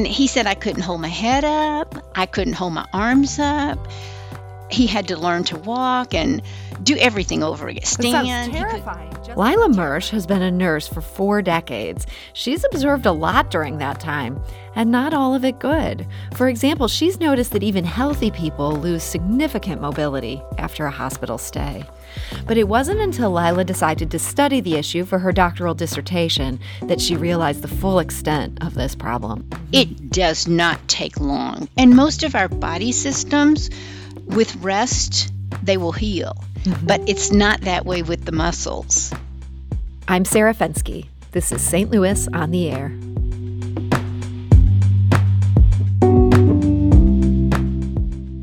And he said I couldn't hold my head up, I couldn't hold my arms up. He had to learn to walk and do everything over again. Stand. Sounds terrifying. Lila Mersch has been a nurse for four decades. She's observed a lot during that time, and not all of it good. For example, she's noticed that even healthy people lose significant mobility after a hospital stay. But it wasn't until Lila decided to study the issue for her doctoral dissertation that she realized the full extent of this problem. It does not take long. And most of our body systems, with rest, they will heal. Mm-hmm. But it's not that way with the muscles. I'm Sarah Fenske. This is St. Louis on the Air.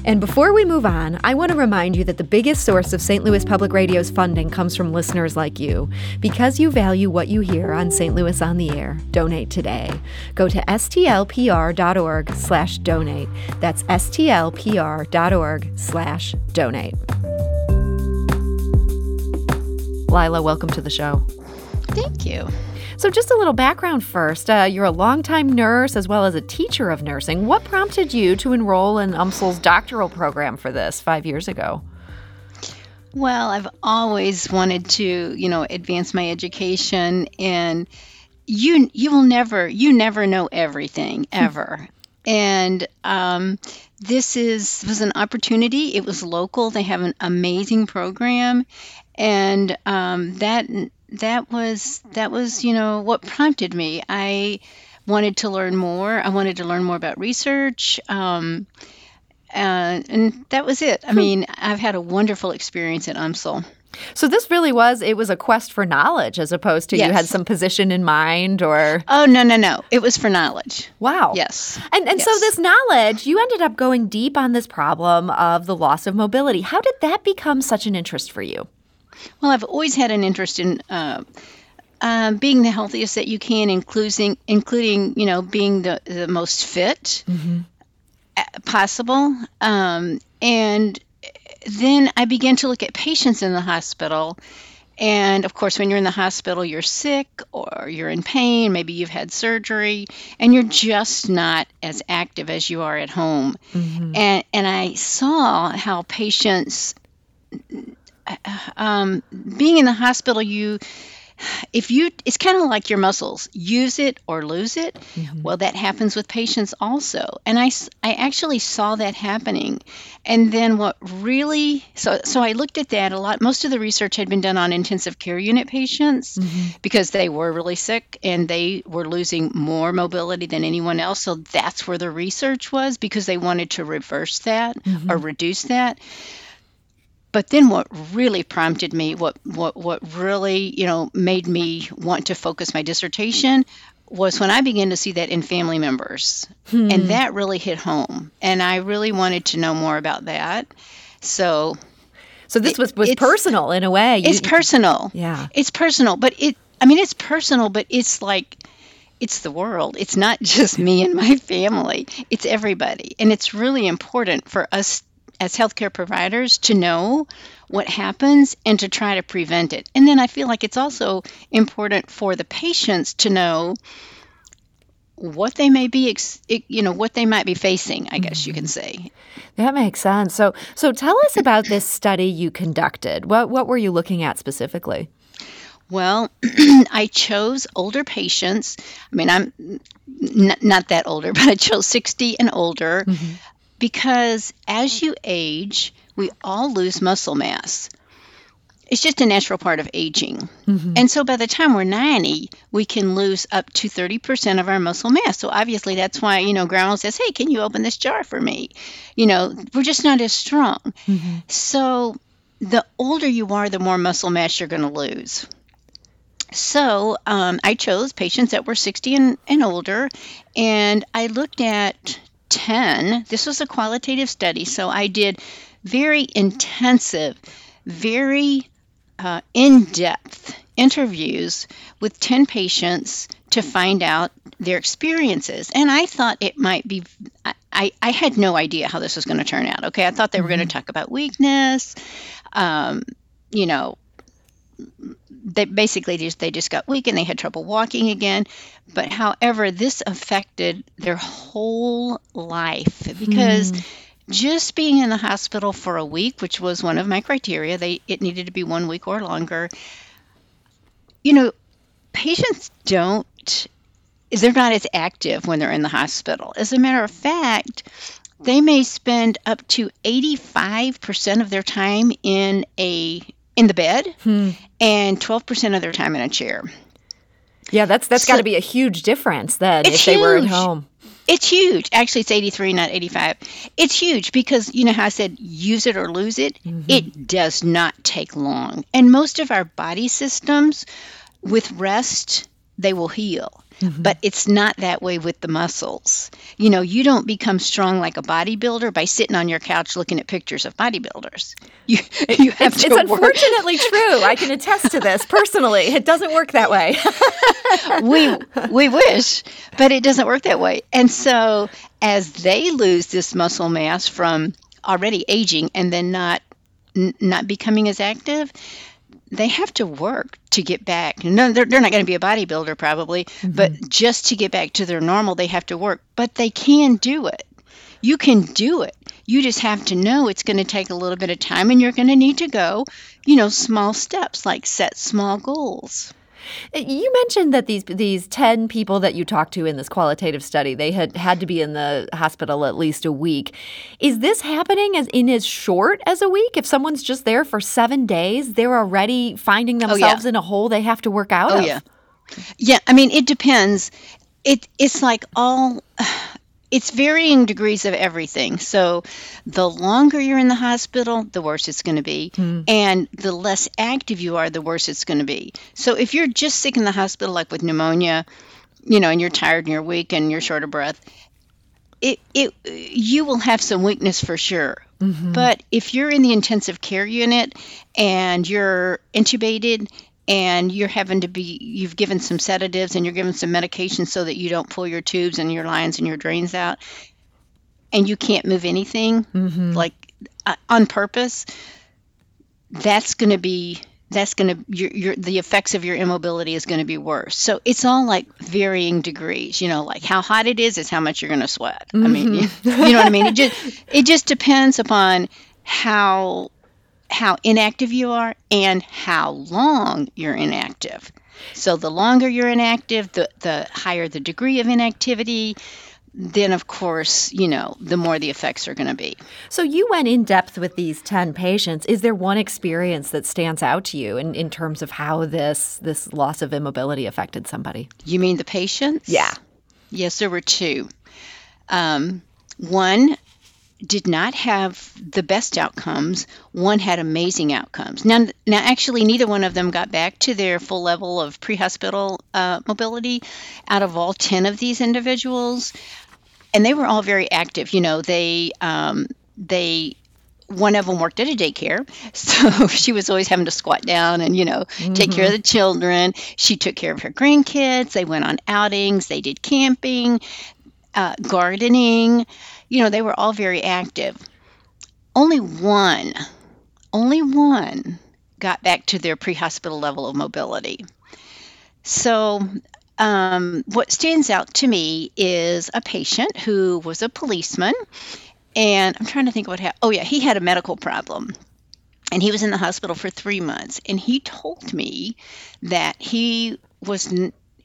And before we move on, I want to remind you that the biggest source of St. Louis Public Radio's funding comes from listeners like you. Because you value what you hear on St. Louis on the Air, donate today. Go to stlpr.org slash donate. That's stlpr.org slash donate. Lila, welcome to the show. Thank you. So, just a little background first. Uh, you're a longtime nurse as well as a teacher of nursing. What prompted you to enroll in UMSL's doctoral program for this five years ago? Well, I've always wanted to, you know, advance my education, and you you will never you never know everything ever. and um, this is was an opportunity. It was local. They have an amazing program, and um, that that was that was you know what prompted me. I wanted to learn more. I wanted to learn more about research. Um, uh, and that was it. I hmm. mean, I've had a wonderful experience at UMSL. So this really was it was a quest for knowledge as opposed to yes. you had some position in mind or Oh no no no. It was for knowledge. Wow. Yes. And and yes. so this knowledge, you ended up going deep on this problem of the loss of mobility. How did that become such an interest for you? Well, I've always had an interest in uh, uh, being the healthiest that you can, including including you know being the the most fit mm-hmm. possible. Um, and then I began to look at patients in the hospital. And of course, when you're in the hospital, you're sick or you're in pain, maybe you've had surgery, and you're just not as active as you are at home. Mm-hmm. And, and I saw how patients um, being in the hospital, you if you it's kind of like your muscles. Use it or lose it. Mm-hmm. well that happens with patients also. And i i actually saw that happening. And then what really so so i looked at that a lot. Most of the research had been done on intensive care unit patients mm-hmm. because they were really sick and they were losing more mobility than anyone else. So that's where the research was because they wanted to reverse that mm-hmm. or reduce that but then what really prompted me what what what really you know made me want to focus my dissertation was when I began to see that in family members hmm. and that really hit home and I really wanted to know more about that so so this it, was was personal in a way you, it's personal yeah it's personal but it I mean it's personal but it's like it's the world. It's not just me and my family. It's everybody. And it's really important for us as healthcare providers to know what happens and to try to prevent it. And then I feel like it's also important for the patients to know what they may be you know what they might be facing i guess you can mm-hmm. say that makes sense so so tell us about this study you conducted what what were you looking at specifically well, I chose older patients. I mean, I'm n- not that older, but I chose 60 and older mm-hmm because as you age, we all lose muscle mass. It's just a natural part of aging. Mm-hmm. And so by the time we're 90, we can lose up to 30% of our muscle mass. So obviously that's why, you know, grandma says, "Hey, can you open this jar for me?" You know, we're just not as strong. Mm-hmm. So the older you are, the more muscle mass you're going to lose. So um, I chose patients that were 60 and, and older, and I looked at 10, this was a qualitative study, so I did very intensive, very uh, in depth interviews with 10 patients to find out their experiences. And I thought it might be, I, I had no idea how this was going to turn out. Okay. I thought they were going to mm-hmm. talk about weakness, um, you know, they basically just they just got weak and they had trouble walking again. But however, this affected their whole life because mm. just being in the hospital for a week, which was one of my criteria, they it needed to be one week or longer. You know, patients don't they're not as active when they're in the hospital. As a matter of fact, they may spend up to 85% of their time in a in the bed hmm. and 12% of their time in a chair. Yeah, that's that's so, got to be a huge difference then if they were at home. It's huge. Actually, it's 83, not 85. It's huge because, you know how I said use it or lose it? Mm-hmm. It does not take long. And most of our body systems, with rest, they will heal. Mm-hmm. But it's not that way with the muscles. You know, you don't become strong like a bodybuilder by sitting on your couch looking at pictures of bodybuilders. You, you have it's, to it's work. It's unfortunately true. I can attest to this personally. It doesn't work that way. we we wish, but it doesn't work that way. And so as they lose this muscle mass from already aging and then not n- not becoming as active, they have to work to get back. No, they're, they're not going to be a bodybuilder probably, mm-hmm. but just to get back to their normal, they have to work. But they can do it. You can do it. You just have to know it's going to take a little bit of time and you're going to need to go, you know, small steps like set small goals. Uh, you mentioned that these these 10 people that you talked to in this qualitative study, they had had to be in the hospital at least a week. Is this happening as in as short as a week? If someone's just there for 7 days, they're already finding themselves oh, yeah. in a hole they have to work out oh, of. yeah. Yeah, I mean it depends. It it's like all it's varying degrees of everything. So the longer you're in the hospital, the worse it's going to be. Mm. And the less active you are, the worse it's going to be. So if you're just sick in the hospital, like with pneumonia, you know, and you're tired and you're weak and you're short of breath, it, it you will have some weakness for sure. Mm-hmm. But if you're in the intensive care unit and you're intubated and you're having to be you've given some sedatives and you're given some medication so that you don't pull your tubes and your lines and your drains out and you can't move anything mm-hmm. like uh, on purpose that's going to be that's going to your, your the effects of your immobility is going to be worse so it's all like varying degrees you know like how hot it is is how much you're going to sweat mm-hmm. i mean you, you know what i mean it just it just depends upon how how inactive you are and how long you're inactive. So the longer you're inactive, the, the higher the degree of inactivity, then of course, you know, the more the effects are going to be. So you went in depth with these 10 patients. Is there one experience that stands out to you in, in terms of how this this loss of immobility affected somebody? You mean the patients? Yeah. Yes, there were two. Um, one did not have the best outcomes. One had amazing outcomes. Now, now actually, neither one of them got back to their full level of pre-hospital uh, mobility. Out of all ten of these individuals, and they were all very active. You know, they um, they one of them worked at a daycare, so she was always having to squat down and you know mm-hmm. take care of the children. She took care of her grandkids. They went on outings. They did camping, uh, gardening you know, they were all very active. Only one, only one got back to their pre hospital level of mobility. So, um, what stands out to me is a patient who was a policeman, and I'm trying to think what happened. Oh, yeah, he had a medical problem. And he was in the hospital for three months. And he told me that he was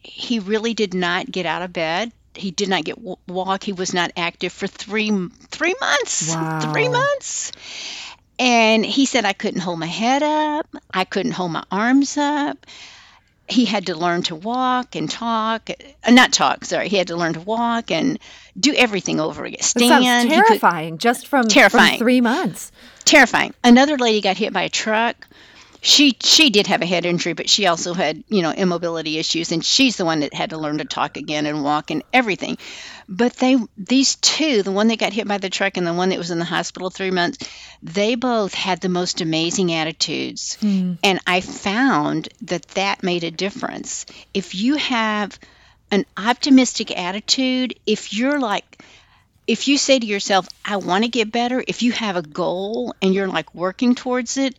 he really did not get out of bed he did not get walk. He was not active for three three months. Wow. Three months. And he said I couldn't hold my head up. I couldn't hold my arms up. He had to learn to walk and talk. Uh, not talk. Sorry, he had to learn to walk and do everything over again. Stand. That sounds terrifying. Could, just from terrifying. From three months. Terrifying. Another lady got hit by a truck she she did have a head injury, but she also had you know immobility issues, and she's the one that had to learn to talk again and walk and everything. But they these two, the one that got hit by the truck and the one that was in the hospital three months, they both had the most amazing attitudes, mm. and I found that that made a difference. If you have an optimistic attitude, if you're like if you say to yourself, I want to get better, if you have a goal and you're like working towards it,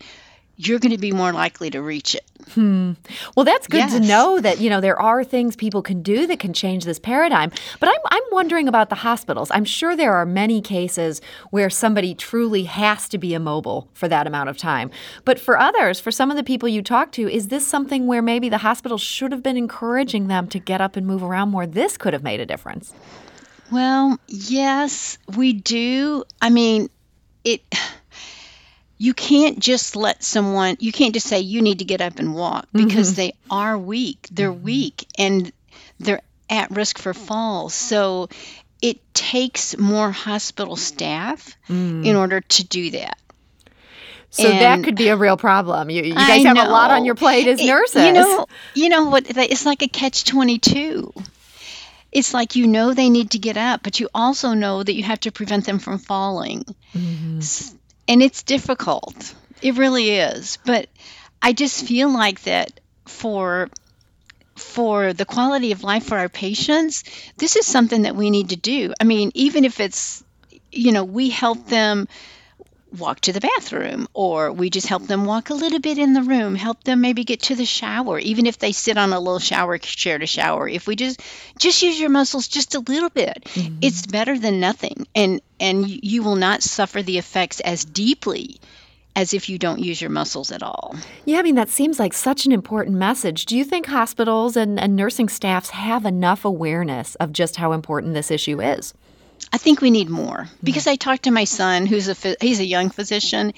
you're going to be more likely to reach it. Hmm. Well, that's good yes. to know that you know there are things people can do that can change this paradigm. But I'm I'm wondering about the hospitals. I'm sure there are many cases where somebody truly has to be immobile for that amount of time. But for others, for some of the people you talk to, is this something where maybe the hospital should have been encouraging them to get up and move around more? This could have made a difference. Well, yes, we do. I mean, it you can't just let someone you can't just say you need to get up and walk because mm-hmm. they are weak they're mm-hmm. weak and they're at risk for falls so it takes more hospital staff mm. in order to do that so and that could be a real problem. You, you guys have a lot on your plate as nurses. You know, you know what? It's like a catch twenty two. It's like you know they need to get up, but you also know that you have to prevent them from falling. Mm-hmm and it's difficult. It really is. But I just feel like that for for the quality of life for our patients, this is something that we need to do. I mean, even if it's you know, we help them walk to the bathroom or we just help them walk a little bit in the room help them maybe get to the shower even if they sit on a little shower chair to shower if we just just use your muscles just a little bit mm-hmm. it's better than nothing and and you will not suffer the effects as deeply as if you don't use your muscles at all. Yeah, I mean, that seems like such an important message. Do you think hospitals and, and nursing staffs have enough awareness of just how important this issue is? I think we need more. Because I talked to my son, who's a he's a young physician,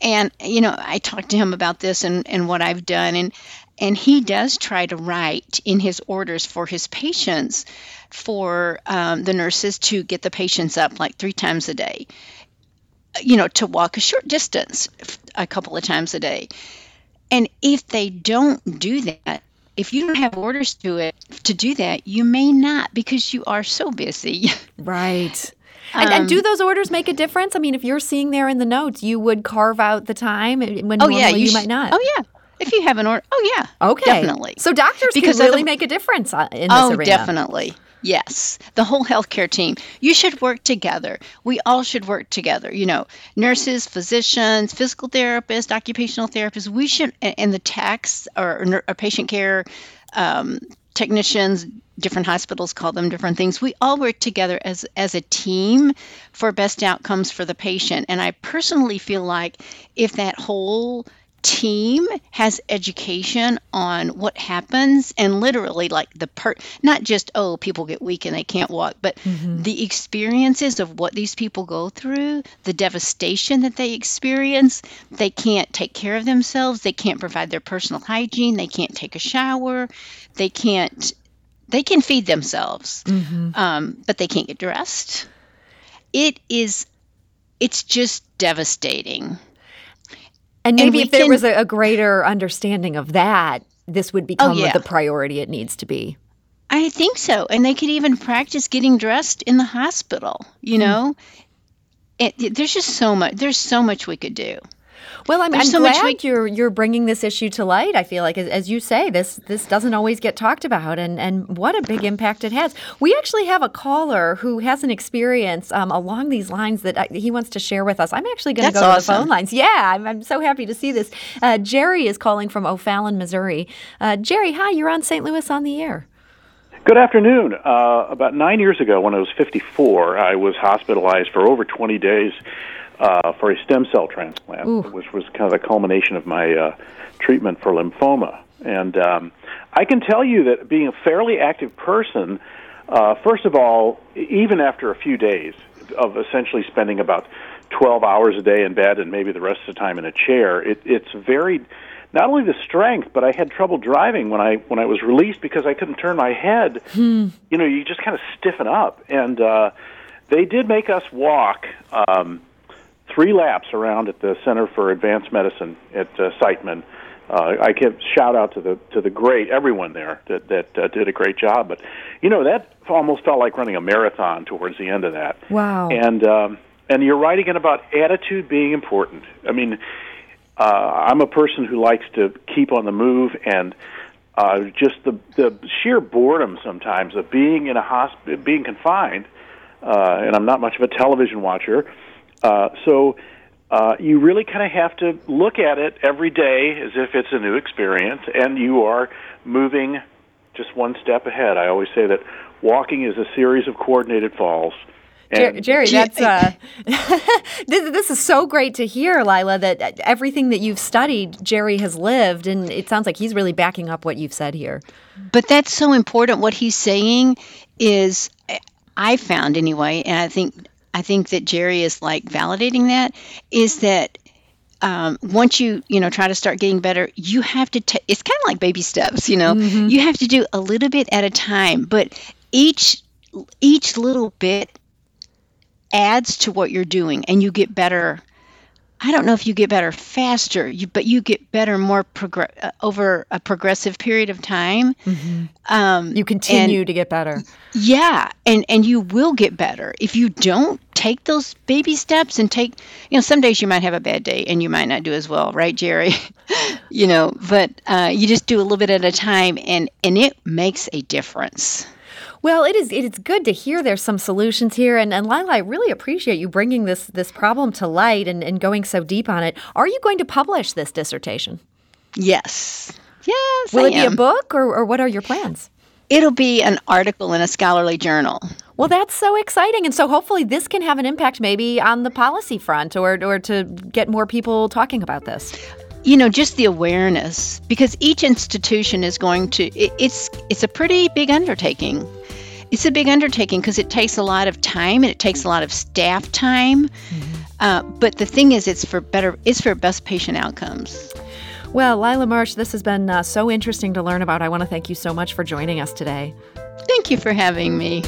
and you know I talked to him about this and, and what I've done, and and he does try to write in his orders for his patients for um, the nurses to get the patients up like three times a day, you know, to walk a short distance a couple of times a day, and if they don't do that, if you don't have orders to it to do that, you may not because you are so busy. Right. And, um, and, do um, those orders make a difference? I mean, if you're seeing there in the notes, you would carve out the time when oh, yeah, you, you sh- might not. Oh yeah. If you have an order, oh yeah, okay, definitely. So doctors because can really make a difference uh, in this oh, arena. definitely. Yes, the whole healthcare team. You should work together. We all should work together. You know, nurses, physicians, physical therapists, occupational therapists. We should, and the techs or, or patient care um, technicians. Different hospitals call them different things. We all work together as as a team for best outcomes for the patient. And I personally feel like if that whole team has education on what happens and literally like the per not just oh people get weak and they can't walk but mm-hmm. the experiences of what these people go through the devastation that they experience they can't take care of themselves they can't provide their personal hygiene they can't take a shower they can't they can feed themselves mm-hmm. um, but they can't get dressed it is it's just devastating and maybe and if there can, was a, a, greater understanding of that, this would oh, become oh, yeah. the priority it needs to be. I think so. And they could even practice getting dressed in the hospital, you mm. know? It, it, there's just so much there's so much we could do. Well, I'm, I'm so glad we... you're you're bringing this issue to light. I feel like, as, as, you say, this this doesn't always get talked about, and and what a big impact it has. We actually have a caller who has an experience um, along these lines that I, he wants to share with us. I'm actually going to go awesome. to the phone lines. Yeah, I'm, I'm so happy to see this. Uh, Jerry is calling from O'Fallon, Missouri. Uh, Jerry, hi, you're on St. Louis on the air. Good afternoon. Uh, about nine years ago, when I was 54, I was hospitalized for over 20 days uh, for a stem cell transplant, Ooh. which was kind of the culmination of my uh, treatment for lymphoma. And um, I can tell you that being a fairly active person, uh, first of all, even after a few days of essentially spending about 12 hours a day in bed and maybe the rest of the time in a chair, it, it's very not only the strength, but I had trouble driving when I when I was released because I couldn't turn my head. Hmm. You know, you just kind of stiffen up, and uh, they did make us walk. Um, three laps around at the Center for Advanced Medicine at uh, Siteman. Uh, I give shout out to the to the great everyone there that that uh, did a great job. But you know that almost felt like running a marathon towards the end of that. Wow! And um, and you're right again about attitude being important. I mean, uh, I'm a person who likes to keep on the move and. Uh, just the the sheer boredom sometimes of being in a hospital, being confined, uh, and I'm not much of a television watcher. Uh, so uh, you really kind of have to look at it every day as if it's a new experience, and you are moving just one step ahead. I always say that walking is a series of coordinated falls. And Jerry, that's uh, this, this, is so great to hear, Lila. That everything that you've studied, Jerry has lived, and it sounds like he's really backing up what you've said here. But that's so important. What he's saying is, I found anyway, and I think I think that Jerry is like validating that is that um, once you you know try to start getting better, you have to take. It's kind of like baby steps. You know, mm-hmm. you have to do a little bit at a time, but each each little bit adds to what you're doing, and you get better. I don't know if you get better faster, you, but you get better more progr- uh, over a progressive period of time. Mm-hmm. Um, you continue and, to get better. Yeah, and and you will get better if you don't take those baby steps and take. You know, some days you might have a bad day and you might not do as well, right, Jerry? you know, but uh, you just do a little bit at a time, and and it makes a difference. Well, it is it is good to hear there's some solutions here, and, and Lila, I really appreciate you bringing this this problem to light and, and going so deep on it. Are you going to publish this dissertation? Yes. Yes. Will I it am. be a book, or, or what are your plans? It'll be an article in a scholarly journal. Well, that's so exciting. And so hopefully this can have an impact maybe on the policy front or, or to get more people talking about this. You know, just the awareness because each institution is going to it, it's it's a pretty big undertaking. It's a big undertaking because it takes a lot of time and it takes a lot of staff time. Mm-hmm. Uh, but the thing is, it's for better. It's for best patient outcomes. Well, Lila Marsh, this has been uh, so interesting to learn about. I want to thank you so much for joining us today. Thank you for having me.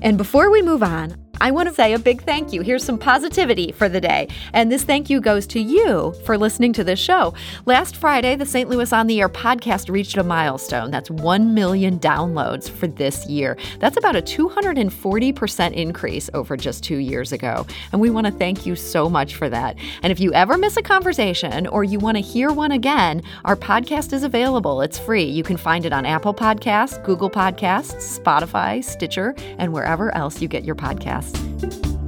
And before we move on, I want to say a big thank you. Here's some positivity for the day. And this thank you goes to you for listening to this show. Last Friday, the St. Louis on the Air podcast reached a milestone. That's 1 million downloads for this year. That's about a 240% increase over just two years ago. And we want to thank you so much for that. And if you ever miss a conversation or you want to hear one again, our podcast is available. It's free. You can find it on Apple Podcasts, Google Podcasts, Spotify, Stitcher, and wherever else you get your podcasts podcast.